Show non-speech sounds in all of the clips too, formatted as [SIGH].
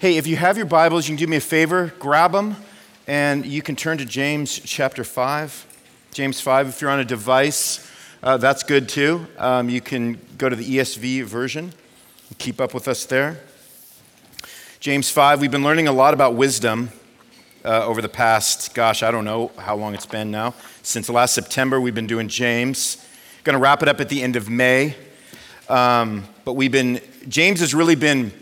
Hey, if you have your Bibles, you can do me a favor, grab them, and you can turn to James chapter 5. James 5, if you're on a device, uh, that's good too. Um, you can go to the ESV version, keep up with us there. James 5, we've been learning a lot about wisdom uh, over the past, gosh, I don't know how long it's been now. Since last September, we've been doing James. Going to wrap it up at the end of May. Um, but we've been, James has really been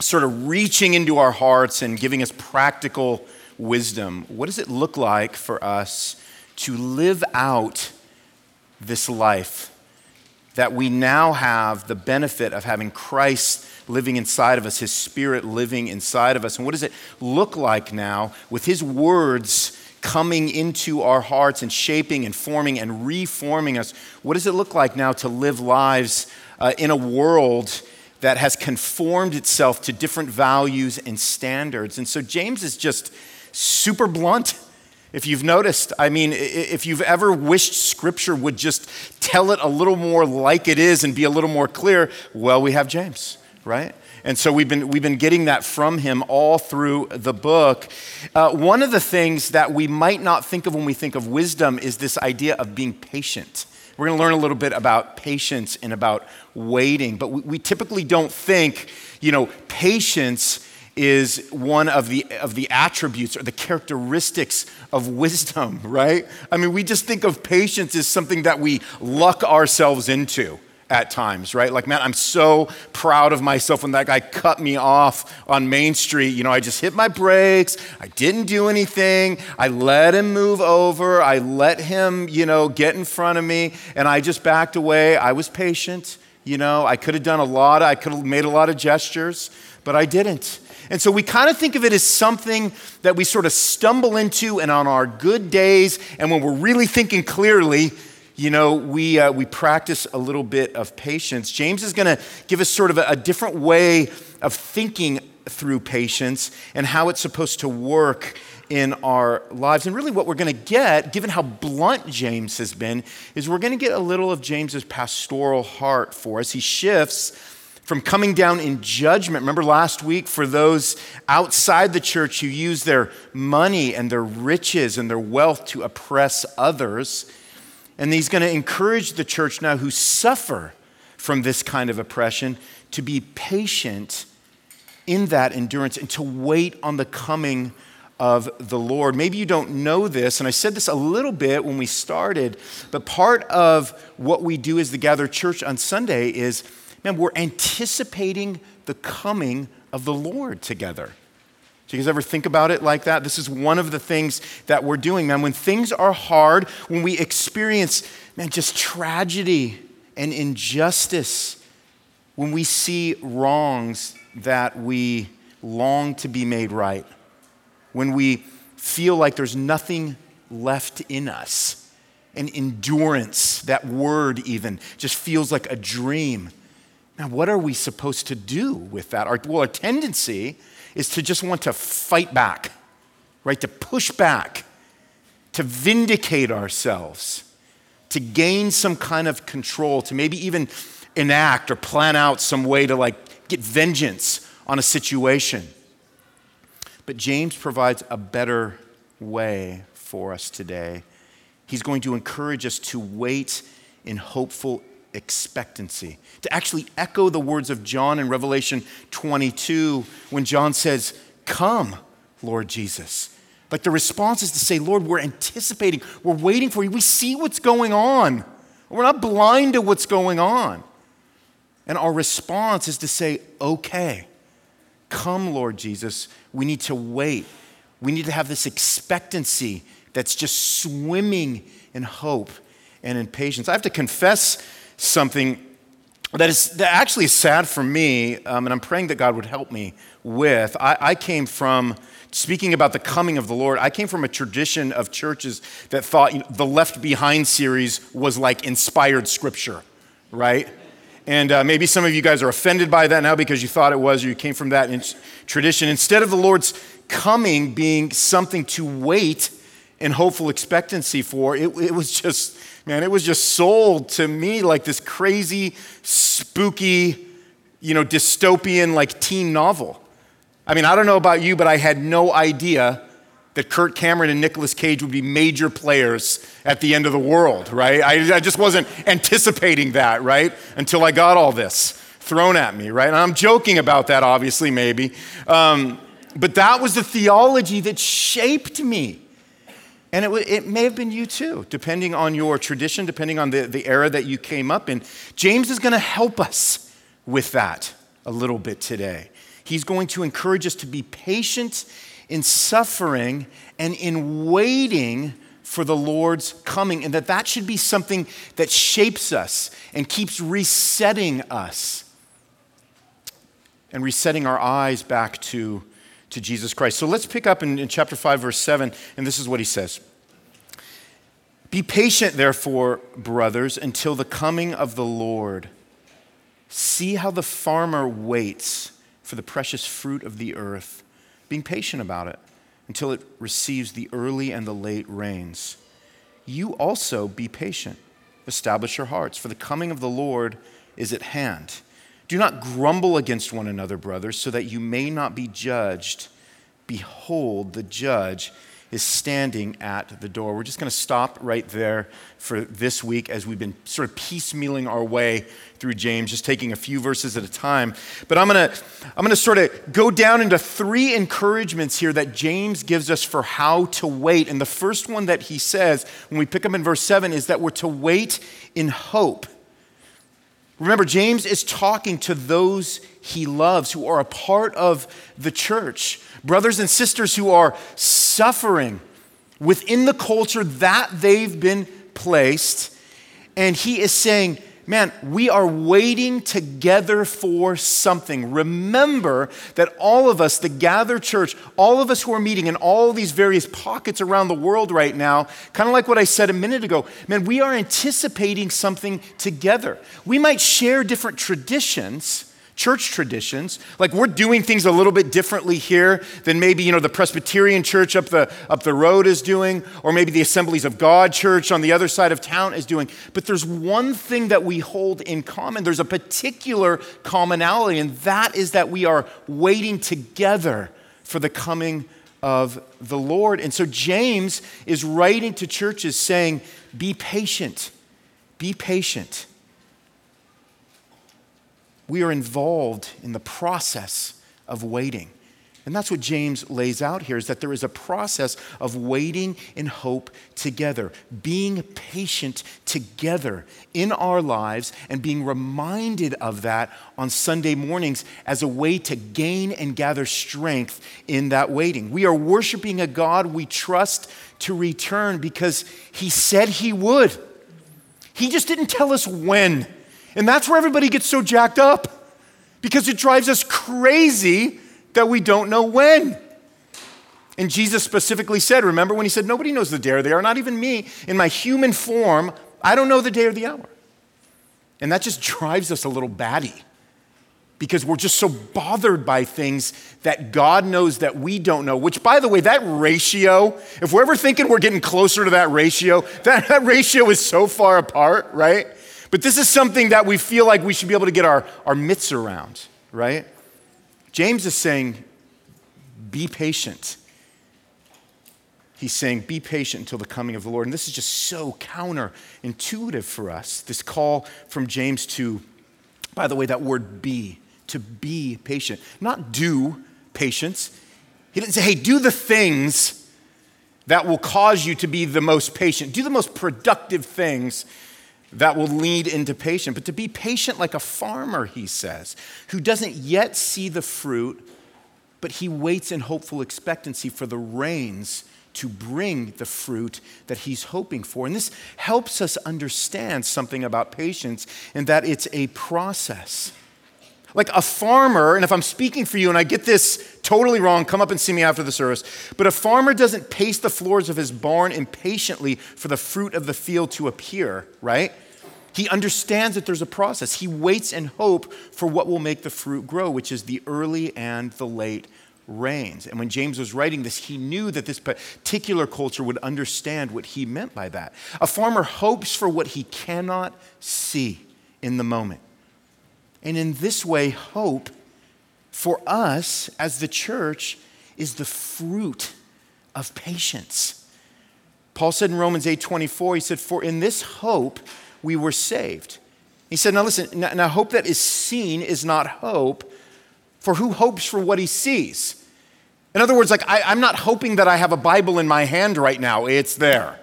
sort of reaching into our hearts and giving us practical wisdom. What does it look like for us to live out this life? That we now have the benefit of having Christ living inside of us, His Spirit living inside of us. And what does it look like now with His words coming into our hearts and shaping and forming and reforming us? What does it look like now to live lives uh, in a world that has conformed itself to different values and standards. And so James is just super blunt. If you've noticed, I mean, if you've ever wished Scripture would just tell it a little more like it is and be a little more clear, well, we have James, right? And so we've been, we've been getting that from him all through the book. Uh, one of the things that we might not think of when we think of wisdom is this idea of being patient. We're going to learn a little bit about patience and about waiting, but we, we typically don't think, you know, patience is one of the, of the attributes or the characteristics of wisdom, [LAUGHS] right? I mean, we just think of patience as something that we luck ourselves into at times, right? Like, man, I'm so proud of myself when that guy cut me off on Main Street. You know, I just hit my brakes. I didn't do anything. I let him move over. I let him, you know, get in front of me, and I just backed away. I was patient. You know, I could have done a lot. I could have made a lot of gestures, but I didn't. And so we kind of think of it as something that we sort of stumble into, and on our good days, and when we're really thinking clearly, you know, we, uh, we practice a little bit of patience. James is going to give us sort of a, a different way of thinking through patience and how it's supposed to work in our lives. And really, what we're going to get, given how blunt James has been, is we're going to get a little of James's pastoral heart for us. He shifts from coming down in judgment. Remember last week, for those outside the church who use their money and their riches and their wealth to oppress others. And he's going to encourage the church now who suffer from this kind of oppression to be patient in that endurance and to wait on the coming of the Lord. Maybe you don't know this, and I said this a little bit when we started, but part of what we do as the Gathered Church on Sunday is, man, we're anticipating the coming of the Lord together. You guys ever think about it like that? This is one of the things that we're doing, man. When things are hard, when we experience, man, just tragedy and injustice, when we see wrongs that we long to be made right, when we feel like there's nothing left in us, and endurance, that word even, just feels like a dream. Now, what are we supposed to do with that? Our, well, our tendency is to just want to fight back, right? To push back, to vindicate ourselves, to gain some kind of control, to maybe even enact or plan out some way to like get vengeance on a situation. But James provides a better way for us today. He's going to encourage us to wait in hopeful expectancy, to actually echo the words of John in Revelation 22 when John says, Come, Lord Jesus. Like the response is to say, Lord, we're anticipating, we're waiting for you. We see what's going on. We're not blind to what's going on. And our response is to say, Okay, come, Lord Jesus. We need to wait. We need to have this expectancy that's just swimming in hope and in patience. I have to confess something that is that actually is sad for me, um, and I'm praying that God would help me with. I, I came from, speaking about the coming of the Lord, I came from a tradition of churches that thought you know, the Left Behind series was like inspired scripture, right? And uh, maybe some of you guys are offended by that now because you thought it was, or you came from that in tradition. Instead of the Lord's coming being something to wait in hopeful expectancy for, it, it was just man, it was just sold to me like this crazy, spooky, you know, dystopian, like teen novel. I mean, I don't know about you, but I had no idea that Kirk Cameron and Nicolas Cage would be major players at the end of the world, right? I, I, just wasn't anticipating that, right? Until I got all this thrown at me, right? And I'm joking about that, obviously, maybe. Um, but that was the theology that shaped me. And it, it, may have been you too, depending on your tradition, depending on the, the era that you came up in. James is going to help us with that a little bit today. He's going to encourage us to be patient in suffering and in waiting for the Lord's coming, and that that should be something that shapes us and keeps resetting us and resetting our eyes back to, to Jesus Christ. So let's pick up in, in chapter 5, verse 7, and this is what he says. Be patient, therefore, brothers, until the coming of the Lord. See how the farmer waits for the precious fruit of the earth being patient about it until it receives the early and the late rains. You also be patient. Establish your hearts, for the coming of the Lord is at hand. Do not grumble against one another, brothers, so that you may not be judged. Behold, the judge is standing at the door. We're just going to stop right there for this week as we've been sort of piecemealing our way through James, just taking a few verses at a time. But I'm going to I'm going to sort of go down into three encouragements here that James gives us for how to wait. And the first one that he says when we pick up in verse 7 is that we're to wait in hope. Remember, James is talking to those he loves who are a part of the church, brothers and sisters who are suffering within the culture that they've been placed. And he is saying, man, we are waiting together for something. Remember that all of us, the gathered church, all of us who are meeting in all these various pockets around the world right now, kind of like what I said a minute ago, man, we are anticipating something together. We might share different traditions church traditions. Like we're doing things a little bit differently here than maybe, you know, the Presbyterian church up the, up the road is doing, or maybe the Assemblies of God church on the other side of town is doing. But there's one thing that we hold in common. There's a particular commonality, and that is that we are waiting together for the coming of the Lord. And so James is writing to churches saying, be patient, be patient we are involved in the process of waiting. And that's what James lays out here is that there is a process of waiting in hope together, being patient together in our lives and being reminded of that on Sunday mornings as a way to gain and gather strength in that waiting. We are worshiping a God we trust to return because he said he would. He just didn't tell us when. And that's where everybody gets so jacked up because it drives us crazy that we don't know when. And Jesus specifically said, remember when he said, Nobody knows the day or the hour, not even me. In my human form, I don't know the day or the hour. And that just drives us a little batty because we're just so bothered by things that God knows that we don't know. Which, by the way, that ratio, if we're ever thinking we're getting closer to that ratio, that, [LAUGHS] that ratio is so far apart, right? But this is something that we feel like we should be able to get our, our mitts around, right? James is saying, be patient. He's saying, be patient until the coming of the Lord. And this is just so counterintuitive for us. This call from James to, by the way, that word be, to be patient, not do patience. He didn't say, hey, do the things that will cause you to be the most patient, do the most productive things that will lead into patience. But to be patient like a farmer, he says, who doesn't yet see the fruit, but he waits in hopeful expectancy for the rains to bring the fruit that he's hoping for. And this helps us understand something about patience and that it's a process. Like a farmer, and if I'm speaking for you and I get this totally wrong, come up and see me after the service. But a farmer doesn't pace the floors of his barn impatiently for the fruit of the field to appear, right? He understands that there's a process. He waits and hope for what will make the fruit grow, which is the early and the late rains. And when James was writing this, he knew that this particular culture would understand what he meant by that. A farmer hopes for what he cannot see in the moment. And in this way, hope for us as the church is the fruit of patience. Paul said in Romans 8:24, he said, "For in this hope we were saved." He said, "Now listen, now, hope that is seen is not hope, for who hopes for what he sees?" In other words, like I, I'm not hoping that I have a Bible in my hand right now. It's there,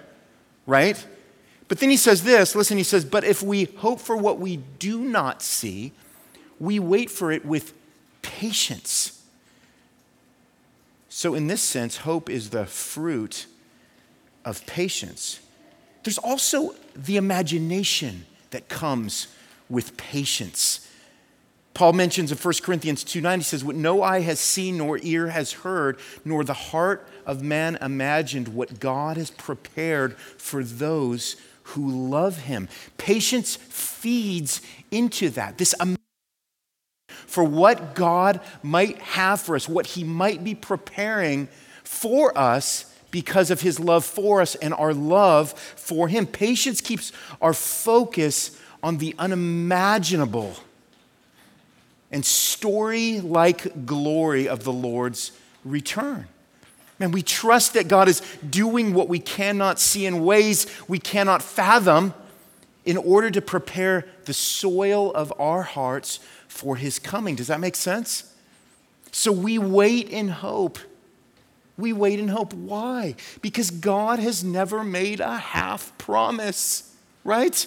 right? But then he says this listen, he says, But if we hope for what we do not see, we wait for it with patience. So, in this sense, hope is the fruit of patience. There's also the imagination that comes with patience. Paul mentions in 1 Corinthians 2 9, he says, What no eye has seen, nor ear has heard, nor the heart of man imagined what God has prepared for those who love him. Patience feeds into that. This for what God might have for us, what he might be preparing for us because of his love for us and our love for him. Patience keeps our focus on the unimaginable and story like glory of the Lord's return. Man, we trust that God is doing what we cannot see in ways we cannot fathom in order to prepare the soil of our hearts for his coming. Does that make sense? So we wait in hope. We wait in hope. Why? Because God has never made a half promise, right?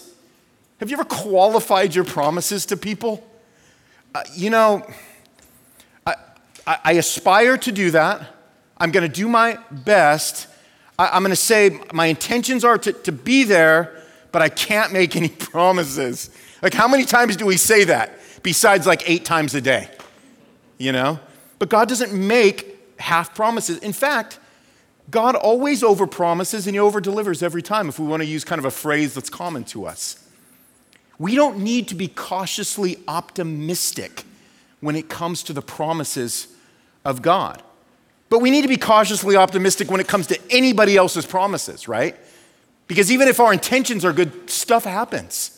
Have you ever qualified your promises to people? Uh, you know, I, I, I, aspire to do that. I'm going to do my best. I, am going to say my intentions are to, to be there, but I can't make any [LAUGHS] promises. Like, how many times do we say that besides like eight times a day? You know? But God doesn't make half promises. In fact, God always over promises and He over delivers every time, if we want to use kind of a phrase that's common to us. We don't need to be cautiously optimistic when it comes to the promises of God. But we need to be cautiously optimistic when it comes to anybody else's promises, right? Because even if our intentions are good, stuff happens.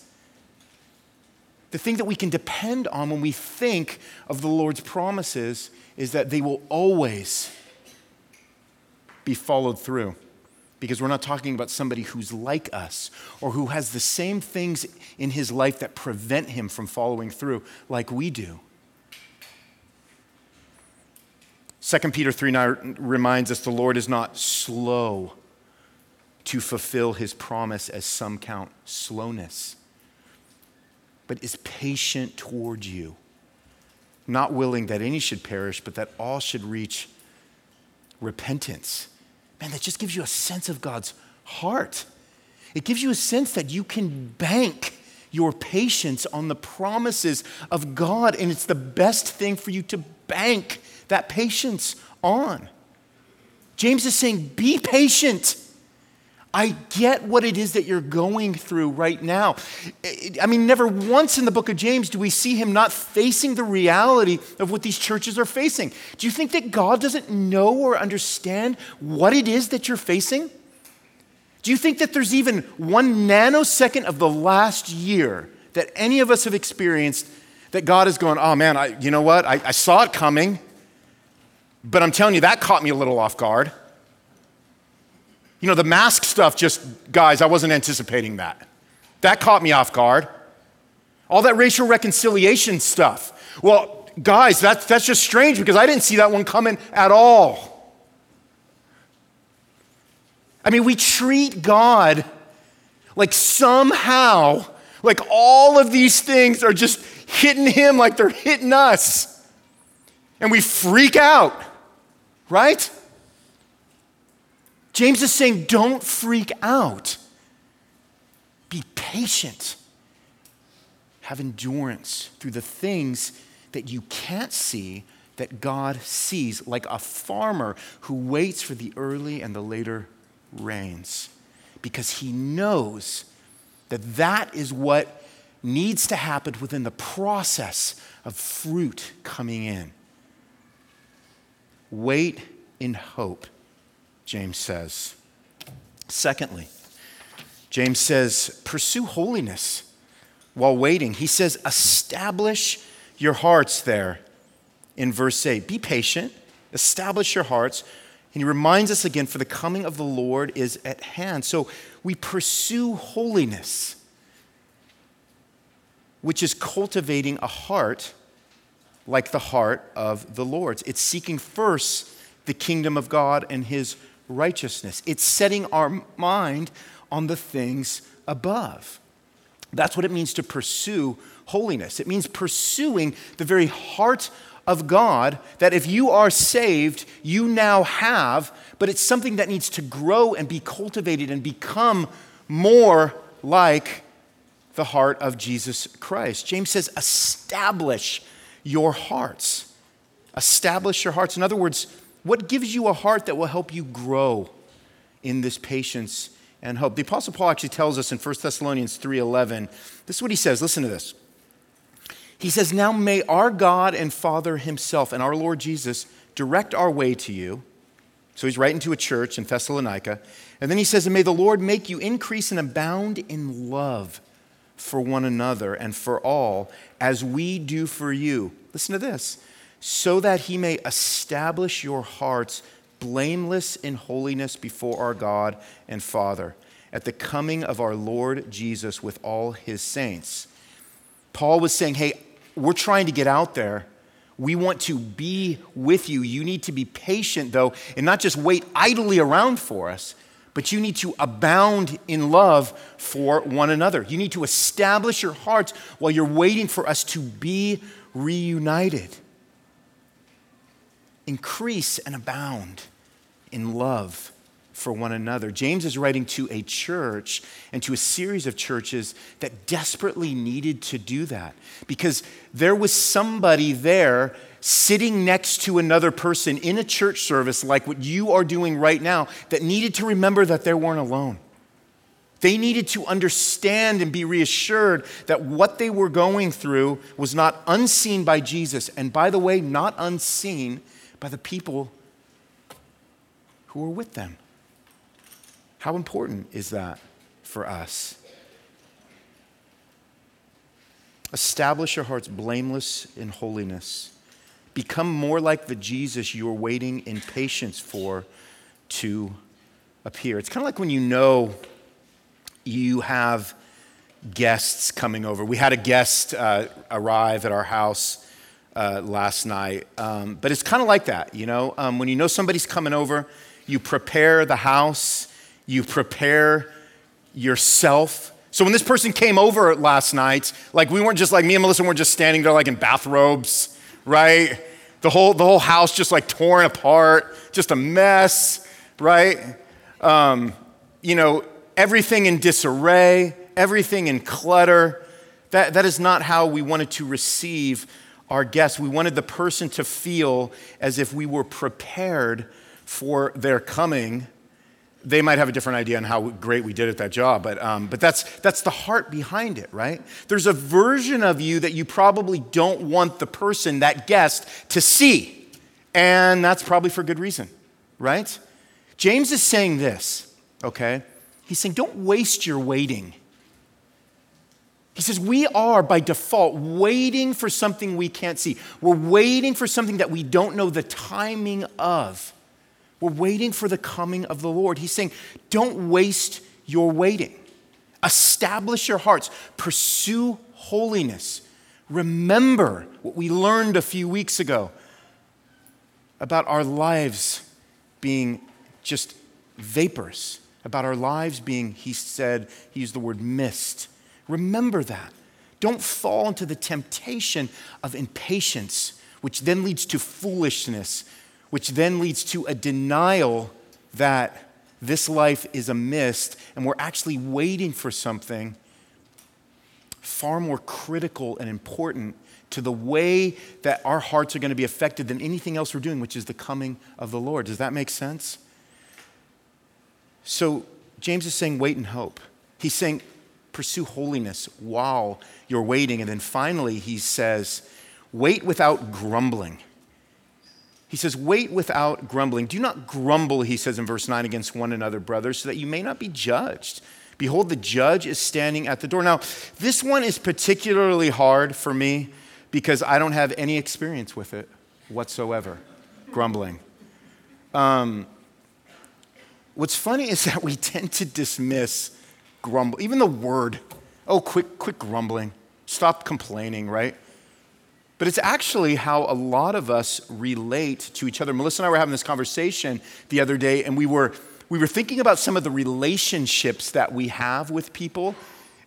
The thing that we can depend on when we think of the Lord's promises is that they will always be followed through because we're not talking about somebody who's like us or who has the same things in his life that prevent him from following through like we do. 2 Peter 3 9 reminds us the Lord is not slow to fulfill his promise, as some count slowness, but is patient toward you, not willing that any should perish, but that all should reach repentance. Man, that just gives you a sense of God's heart. It gives you a sense that you can bank your patience on the promises of God, and it's the best thing for you to bank that patience on. James is saying, Be patient. I get what it is that you're going through right now. I mean, never once in the book of James do we see him not facing the reality of what these churches are facing. Do you think that God doesn't know or understand what it is that you're facing? Do you think that there's even one nanosecond of the last year that any of us have experienced that God is going, oh man, I, you know what? I, I saw it coming, but I'm telling you, that caught me a little off guard. You know, the mask stuff just, guys, I wasn't anticipating that. That caught me off guard. All that racial reconciliation stuff. Well, guys, that's, that's just strange because I didn't see that one coming at all. I mean, we treat God like somehow, like all of these things are just hitting him like they're hitting us. And we freak out, right? James is saying, don't freak out. Be patient. Have endurance through the things that you can't see that God sees, like a farmer who waits for the early and the later rains, because he knows that that is what needs to happen within the process of fruit coming in. Wait in hope James says. Secondly, James says, pursue holiness while waiting. He says, establish your hearts there in verse 8. Be patient, establish your hearts. And he reminds us again, for the coming of the Lord is at hand. So we pursue holiness, which is cultivating a heart like the heart of the Lord's. It's seeking first the kingdom of God and his righteousness, it's setting our mind on the things above. That's what it means to pursue holiness. It means pursuing the very heart of God that if you are saved, you now have, but it's something that needs to grow and be cultivated and become more like the heart of Jesus Christ. James says, establish your hearts. Establish your hearts. In other words, what gives you a heart that will help you grow in this patience and hope? The apostle Paul actually tells us in 1 Thessalonians 3:11. This is what he says. Listen to this. He says, Now may our God and Father Himself and our Lord Jesus direct our way to you. So he's writing to a church in Thessalonica. And then he says, And may the Lord make you increase and abound in love for one another and for all, as we do for you. Listen to this so that he may establish your hearts blameless in holiness before our God and Father at the coming of our Lord Jesus with all his saints. Paul was saying, Hey, we're trying to get out there. We want to be with you. You need to be patient, though, and not just wait idly around for us, but you need to abound in love for one another. You need to establish your hearts while you're waiting for us to be reunited. Increase and abound in love for one another. James is writing to a church and to a series of churches that desperately needed to do that because there was somebody there sitting next to another person in a church service like what you are doing right now that needed to remember that they weren't alone. They needed to understand and be reassured that what they were going through was not unseen by Jesus, and by the way, not unseen by the people who were with them. How important is that for us? Establish your hearts blameless in holiness. Become more like the Jesus you're waiting in patience for to appear. It's kind of like when you know you have guests coming over. We had a guest uh, arrive at our house uh, last night, um, but it's kind of like that, you know? Um, when you know somebody's coming over, you prepare the house you prepare yourself. So when this person came over last night, like we weren't just like me and Melissa weren't just standing there like in bathrobes, right? The whole the whole house just like torn apart, just a mess, right? Um, you know, everything in disarray, everything in clutter. That, that is not how we wanted to receive our guests. We wanted the person to feel as if we were prepared for their coming they might have a different idea on how great we did at that job, but, um, but that's, that's the heart behind it, right? There's a version of you that you probably don't want the person, that guest, to see. And that's probably for good reason, right? James is saying this, okay? He's saying, don't waste your waiting. He says, We are by default waiting for something we can't see. We're waiting for something that we don't know the timing of. We're waiting for the coming of the Lord. He's saying, don't waste your waiting. Establish your hearts. Pursue holiness. Remember what we learned a few weeks ago about our lives being just vapors, about our lives being, he said, he used the word mist. Remember that. Don't fall into the temptation of impatience, which then leads to foolishness, which then leads to a denial that this life is a mist and we're actually waiting for something far more critical and important to the way that our hearts are going to be affected than anything else we're doing, which is the coming of the Lord. Does that make sense? So, James is saying, wait and hope. He's saying, pursue holiness while you're waiting. And then finally, he says, wait without grumbling. He says, Wait without grumbling. Do not grumble, he says in verse 9, against one another, brothers, so that you may not be judged. Behold, the judge is standing at the door. Now, this one is particularly hard for me because I don't have any experience with it. whatsoever. Grumbling. Um, what's funny is that we tend to dismiss grumble, even the word. Oh, quick, quit grumbling. Stop complaining, right? But it's actually how a lot of us relate to each other. Melissa and I were having this conversation the other day, and we were, we were thinking about some of the relationships that we have with people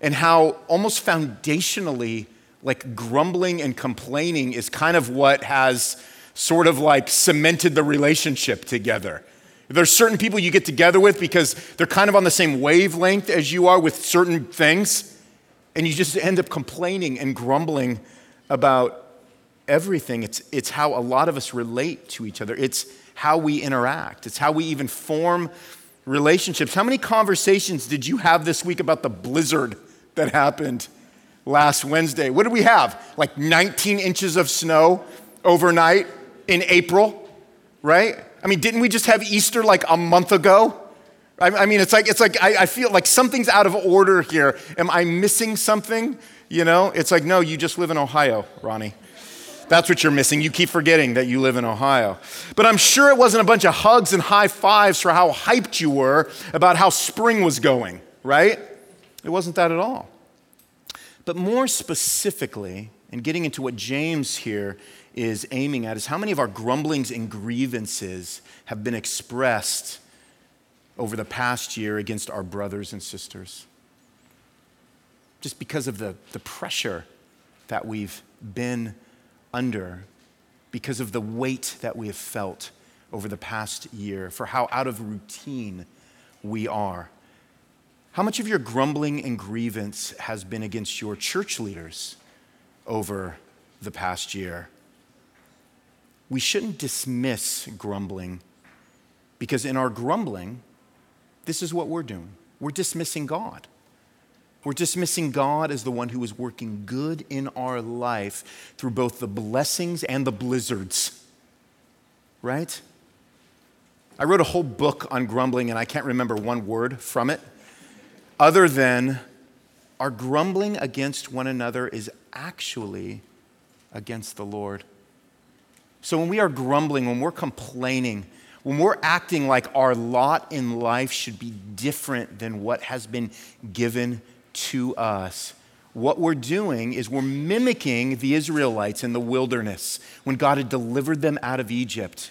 and how almost foundationally, like grumbling and complaining is kind of what has sort of like cemented the relationship together. There's certain people you get together with because they're kind of on the same wavelength as you are with certain things, and you just end up complaining and grumbling about everything. It's, it's how a lot of us relate to each other, it's how we interact, it's how we even form relationships. How many conversations did you have this week about the blizzard that happened last Wednesday? What did we have? Like 19 inches of snow overnight in April, right? I mean, didn't we just have Easter like a month ago? I, I mean, it's like, it's like I, I feel like something's out of order here. Am I missing something? You know, it's like, no, you just live in Ohio, Ronnie. That's what you're missing. You keep forgetting that you live in Ohio. But I'm sure it wasn't a bunch of hugs and high fives for how hyped you were about how spring was going, right? It wasn't that at all. But more specifically, and getting into what James here is aiming at is how many of our grumblings and grievances have been expressed over the past year against our brothers and sisters. Just because of the, the pressure that we've been under, because of the weight that we have felt over the past year, for how out of routine we are. How much of your grumbling and grievance has been against your church leaders over the past year? We shouldn't dismiss grumbling because in our grumbling, this is what we're doing. We're dismissing God. We're dismissing God as the one who is working good in our life through both the blessings and the blizzards. Right? I wrote a whole book on grumbling and I can't remember one word from it other than our grumbling against one another is actually against the Lord. So when we are grumbling, when we're complaining, when we're acting like our lot in life should be different than what has been given to us, what we're doing is we're mimicking the Israelites in the wilderness when God had delivered them out of Egypt.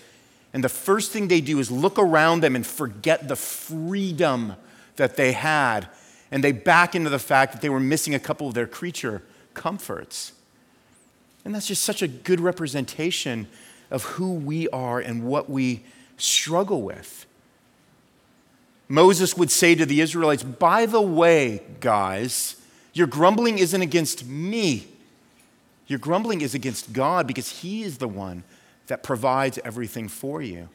And the first thing they do is look around them and forget the freedom that they had. And they back into the fact that they were missing a couple of their creature comforts. And that's just such a good representation of who we are and what we struggle with. Moses would say to the Israelites, By the way, guys, your grumbling isn't against me. Your grumbling is against God because He is the one that provides everything for you.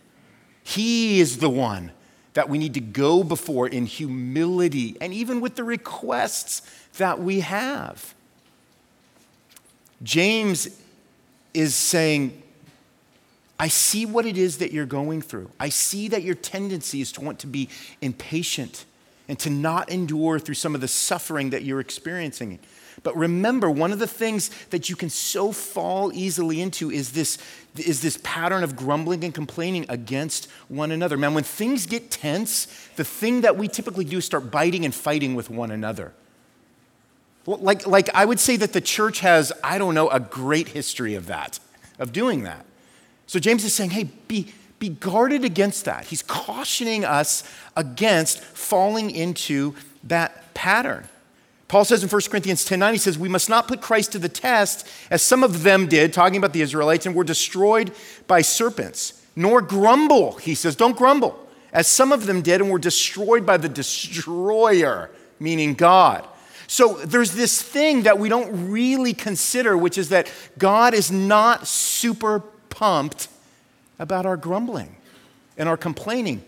He is the one that we need to go before in humility and even with the requests that we have. James is saying, I see what it is that you're going through. I see that your tendency is to want to be impatient and to not endure through some of the suffering that you're experiencing. But remember, one of the things that you can so fall easily into is this, is this pattern of grumbling and complaining against one another. Man, when things get tense, the thing that we typically do is start biting and fighting with one another. Like, like I would say that the church has, I don't know, a great history of that, of doing that. So James is saying, hey, be, be guarded against that. He's cautioning us against falling into that pattern. Paul says in 1 Corinthians 10 9, he says, We must not put Christ to the test, as some of them did, talking about the Israelites, and were destroyed by serpents. Nor grumble, he says, don't grumble, as some of them did and were destroyed by the destroyer, meaning God. So there's this thing that we don't really consider, which is that God is not super pumped about our grumbling and our complaining.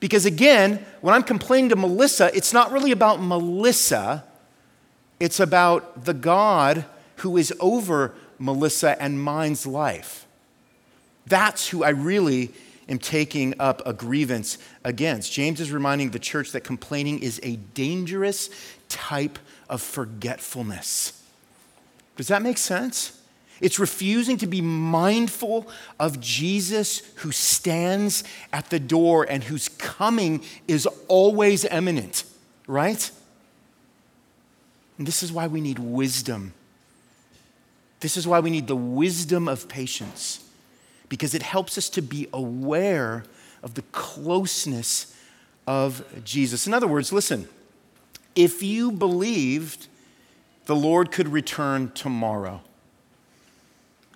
Because again, when I'm complaining to Melissa, it's not really about Melissa, it's about the God who is over Melissa and mine's life. That's who I really am taking up a grievance against. James is reminding the church that complaining is a dangerous type of forgetfulness. Does that make sense? It's refusing to be mindful of Jesus who stands at the door and whose coming is always imminent, right? And this is why we need wisdom. This is why we need the wisdom of patience, because it helps us to be aware of the closeness of Jesus. In other words, listen, if you believed the Lord could return tomorrow,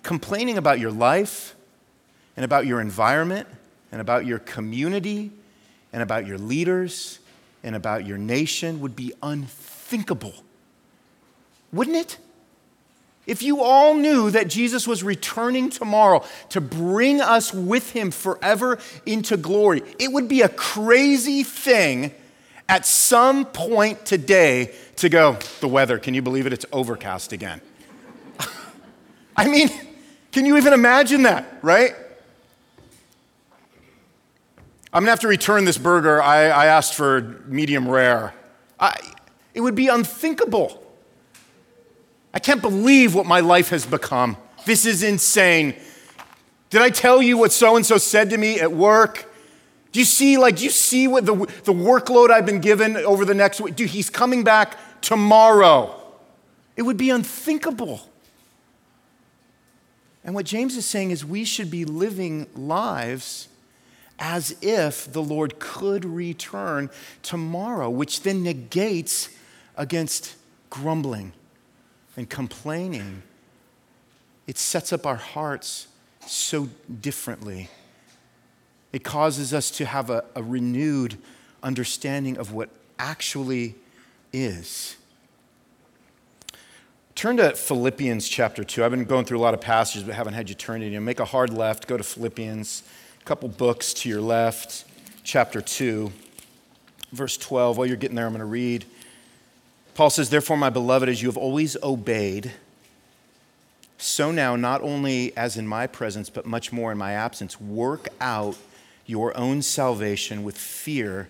complaining about your life and about your environment and about your community and about your leaders and about your nation would be unthinkable. Wouldn't it? If you all knew that Jesus was returning tomorrow to bring us with him forever into glory, it would be a crazy thing at some point today to go, the weather, can you believe it? It's overcast again. [LAUGHS] I mean, can you even imagine that, right? I'm gonna have to return this burger. I, I asked for medium rare. I, it would be unthinkable. I can't believe what my life has become. This is insane. Did I tell you what so and so said to me at work? Do you see, like, do you see what the, the workload I've been given over the next week? Dude, he's coming back tomorrow. It would be unthinkable. And what James is saying is we should be living lives as if the Lord could return tomorrow, which then negates against grumbling and complaining. It sets up our hearts so differently. It causes us to have a, a renewed understanding of what actually is. Turn to Philippians chapter 2. I've been going through a lot of passages, but haven't had you turn it. You make a hard left, go to Philippians, a couple books to your left, chapter 2, verse 12. While you're getting there, I'm going to read. Paul says, Therefore, my beloved, as you have always obeyed, so now, not only as in my presence, but much more in my absence, work out your own salvation with fear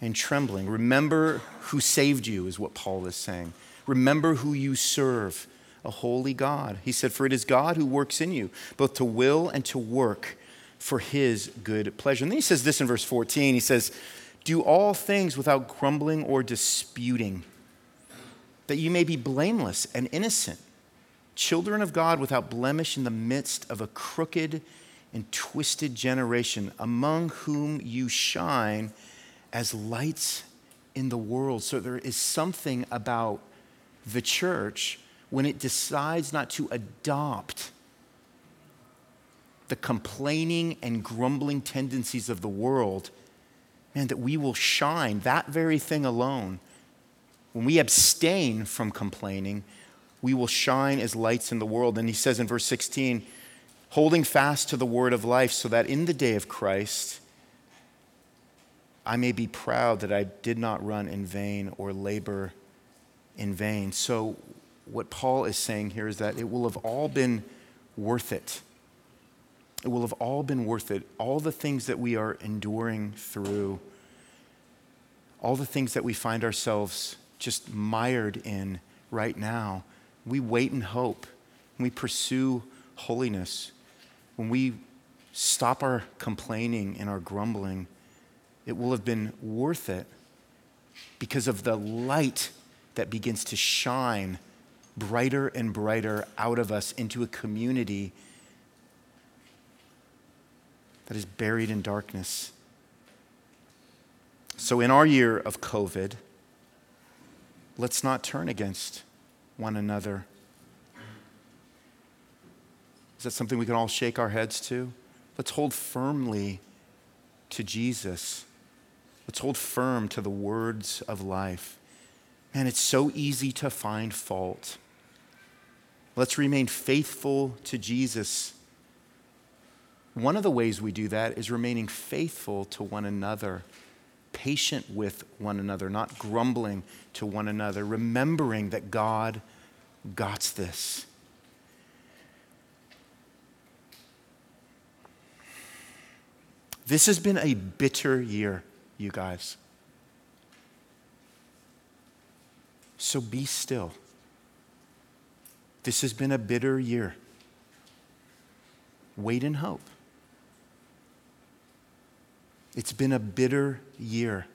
and trembling. Remember who saved you, is what Paul is saying. Remember who you serve, a holy God. He said, For it is God who works in you, both to will and to work for his good pleasure. And then he says this in verse 14 He says, Do all things without grumbling or disputing, that you may be blameless and innocent, children of God without blemish in the midst of a crooked and twisted generation, among whom you shine as lights in the world. So there is something about the church when it decides not to adopt the complaining and grumbling tendencies of the world, man, that we will shine, that very thing alone. When we abstain from complaining, we will shine as lights in the world. And he says in verse 16, holding fast to the word of life, so that in the day of Christ, I may be proud that I did not run in vain or labor in vain. So, what Paul is saying here is that it will have all been worth it. It will have all been worth it. All the things that we are enduring through, all the things that we find ourselves just mired in right now, we wait and hope. We pursue holiness. When we stop our complaining and our grumbling, it will have been worth it because of the light that begins to shine brighter and brighter out of us into a community that is buried in darkness. So, in our year of COVID, let's not turn against one another. Is that something we can all shake our heads to? Let's hold firmly to Jesus. Let's hold firm to the words of life. Man, it's so easy to find fault. Let's remain faithful to Jesus. One of the ways we do that is remaining faithful to one another, patient with one another, not grumbling to one another, remembering that God got this. This has been a bitter year, you guys. So be still. This has been a bitter year. Wait and hope. It's been a bitter year.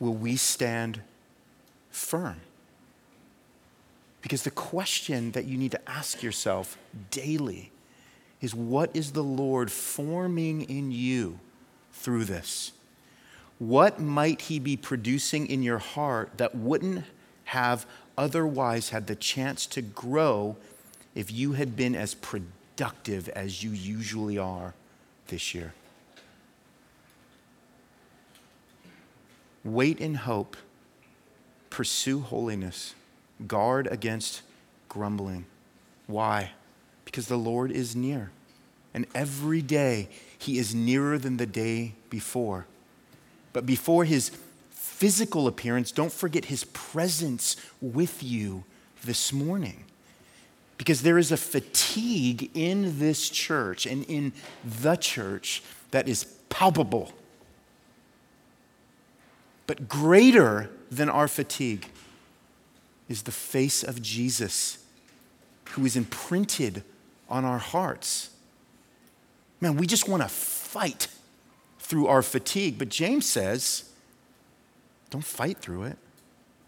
Will we stand firm? Because the question that you need to ask yourself daily is what is the Lord forming in you through this? What might He be producing in your heart that wouldn't have otherwise had the chance to grow if you had been as productive as you usually are this year? Wait in hope, pursue holiness Guard against grumbling. Why? Because the Lord is near. And every day he is nearer than the day before. But before his physical appearance, don't forget his presence with you this morning. Because there is a fatigue in this church and in the church that is palpable. But greater than our fatigue is the face of Jesus, who is imprinted on our hearts. Man, we just want to fight through our fatigue. But James says, don't fight through it,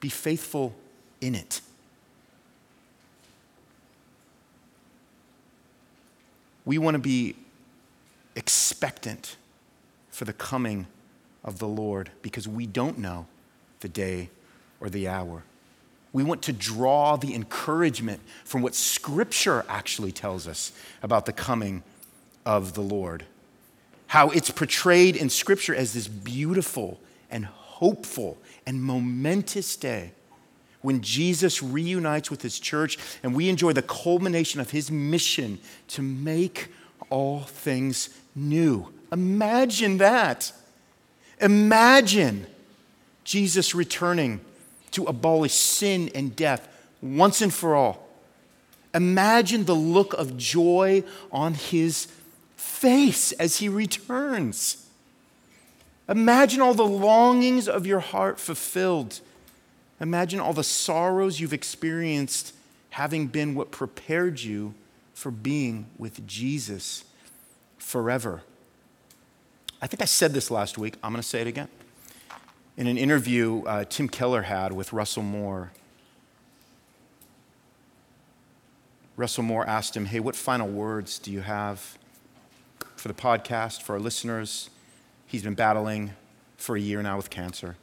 be faithful in it. We want to be expectant for the coming of the Lord because we don't know the day or the hour. We want to draw the encouragement from what Scripture actually tells us about the coming of the Lord. How it's portrayed in Scripture as this beautiful and hopeful and momentous day when Jesus reunites with his church and we enjoy the culmination of his mission to make all things new. Imagine that. Imagine Jesus returning to abolish sin and death once and for all. Imagine the look of joy on his face as he returns. Imagine all the longings of your heart fulfilled. Imagine all the sorrows you've experienced having been what prepared you for being with Jesus forever. I think I said this last week. I'm going to say it again in an interview uh, Tim Keller had with Russell Moore. Russell Moore asked him, Hey, what final words do you have for the podcast, for our listeners? He's been battling for a year now with cancer.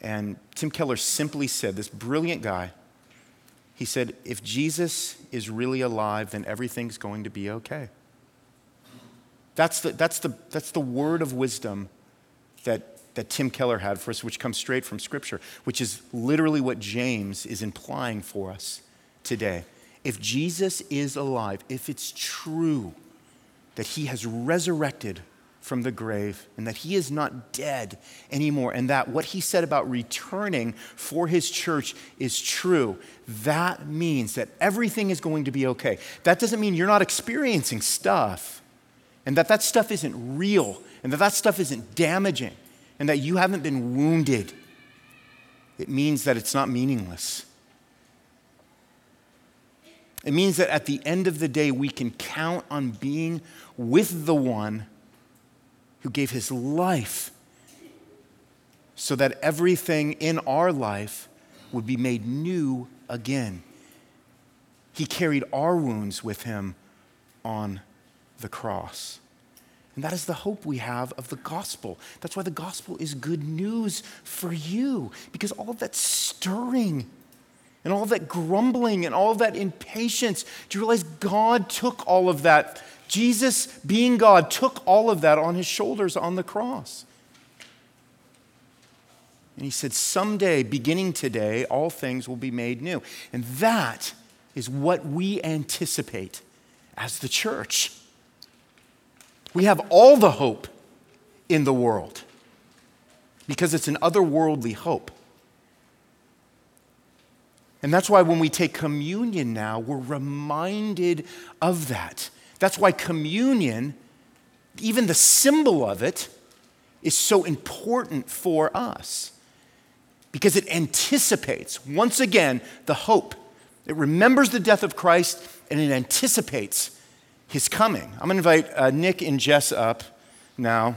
And Tim Keller simply said, This brilliant guy, he said, If Jesus is really alive, then everything's going to be okay. That's the, that's the, that's the word of wisdom that that Tim Keller had for us, which comes straight from Scripture, which is literally what James is implying for us today. If Jesus is alive, if it's true that he has resurrected from the grave and that he is not dead anymore, and that what he said about returning for his church is true, that means that everything is going to be okay. That doesn't mean you're not experiencing stuff and that that stuff isn't real and that that stuff isn't damaging and that you haven't been wounded, it means that it's not meaningless. It means that at the end of the day, we can count on being with the one who gave his life so that everything in our life would be made new again. He carried our wounds with him on the cross. And that is the hope we have of the gospel. That's why the gospel is good news for you, because all of that stirring and all that grumbling and all that impatience, do you realize God took all of that? Jesus, being God, took all of that on his shoulders on the cross. And he said, Someday, beginning today, all things will be made new. And that is what we anticipate as the church. We have all the hope in the world because it's an otherworldly hope. And that's why when we take communion now, we're reminded of that. That's why communion, even the symbol of it, is so important for us because it anticipates, once again, the hope It remembers the death of Christ and it anticipates his coming. I'm going to invite uh, Nick and Jess up now.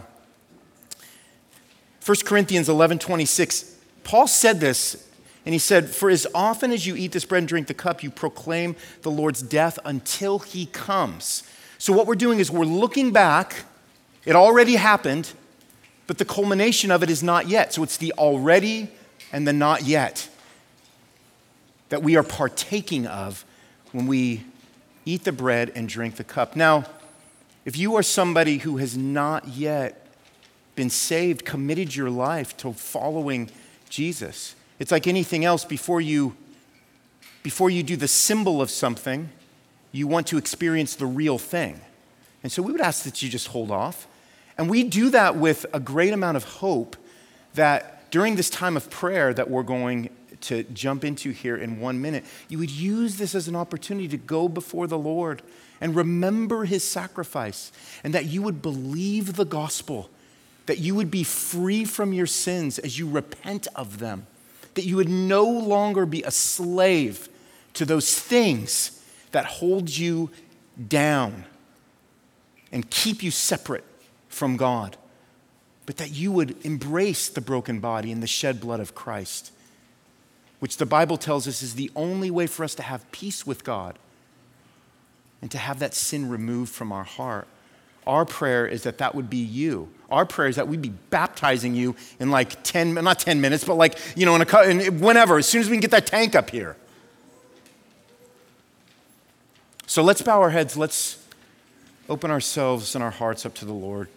1 Corinthians 11 26. Paul said this, and he said, For as often as you eat this bread and drink the cup, you proclaim the Lord's death until he comes. So, what we're doing is we're looking back. It already happened, but the culmination of it is not yet. So, it's the already and the not yet that we are partaking of when we eat the bread and drink the cup. Now, if you are somebody who has not yet been saved, committed your life to following Jesus, it's like anything else before you before you do the symbol of something, you want to experience the real thing. And so we would ask that you just hold off. And we do that with a great amount of hope that during this time of prayer that we're going to jump into here in one minute, you would use this as an opportunity to go before the Lord and remember his sacrifice, and that you would believe the gospel, that you would be free from your sins as you repent of them, that you would no longer be a slave to those things that hold you down and keep you separate from God, but that you would embrace the broken body and the shed blood of Christ which the Bible tells us is the only way for us to have peace with God and to have that sin removed from our heart. Our prayer is that that would be you. Our prayer is that we'd be baptizing you in like 10, not 10 minutes, but like, you know, in a, in, whenever, as soon as we can get that tank up here. So let's bow our heads. Let's open ourselves and our hearts up to the Lord.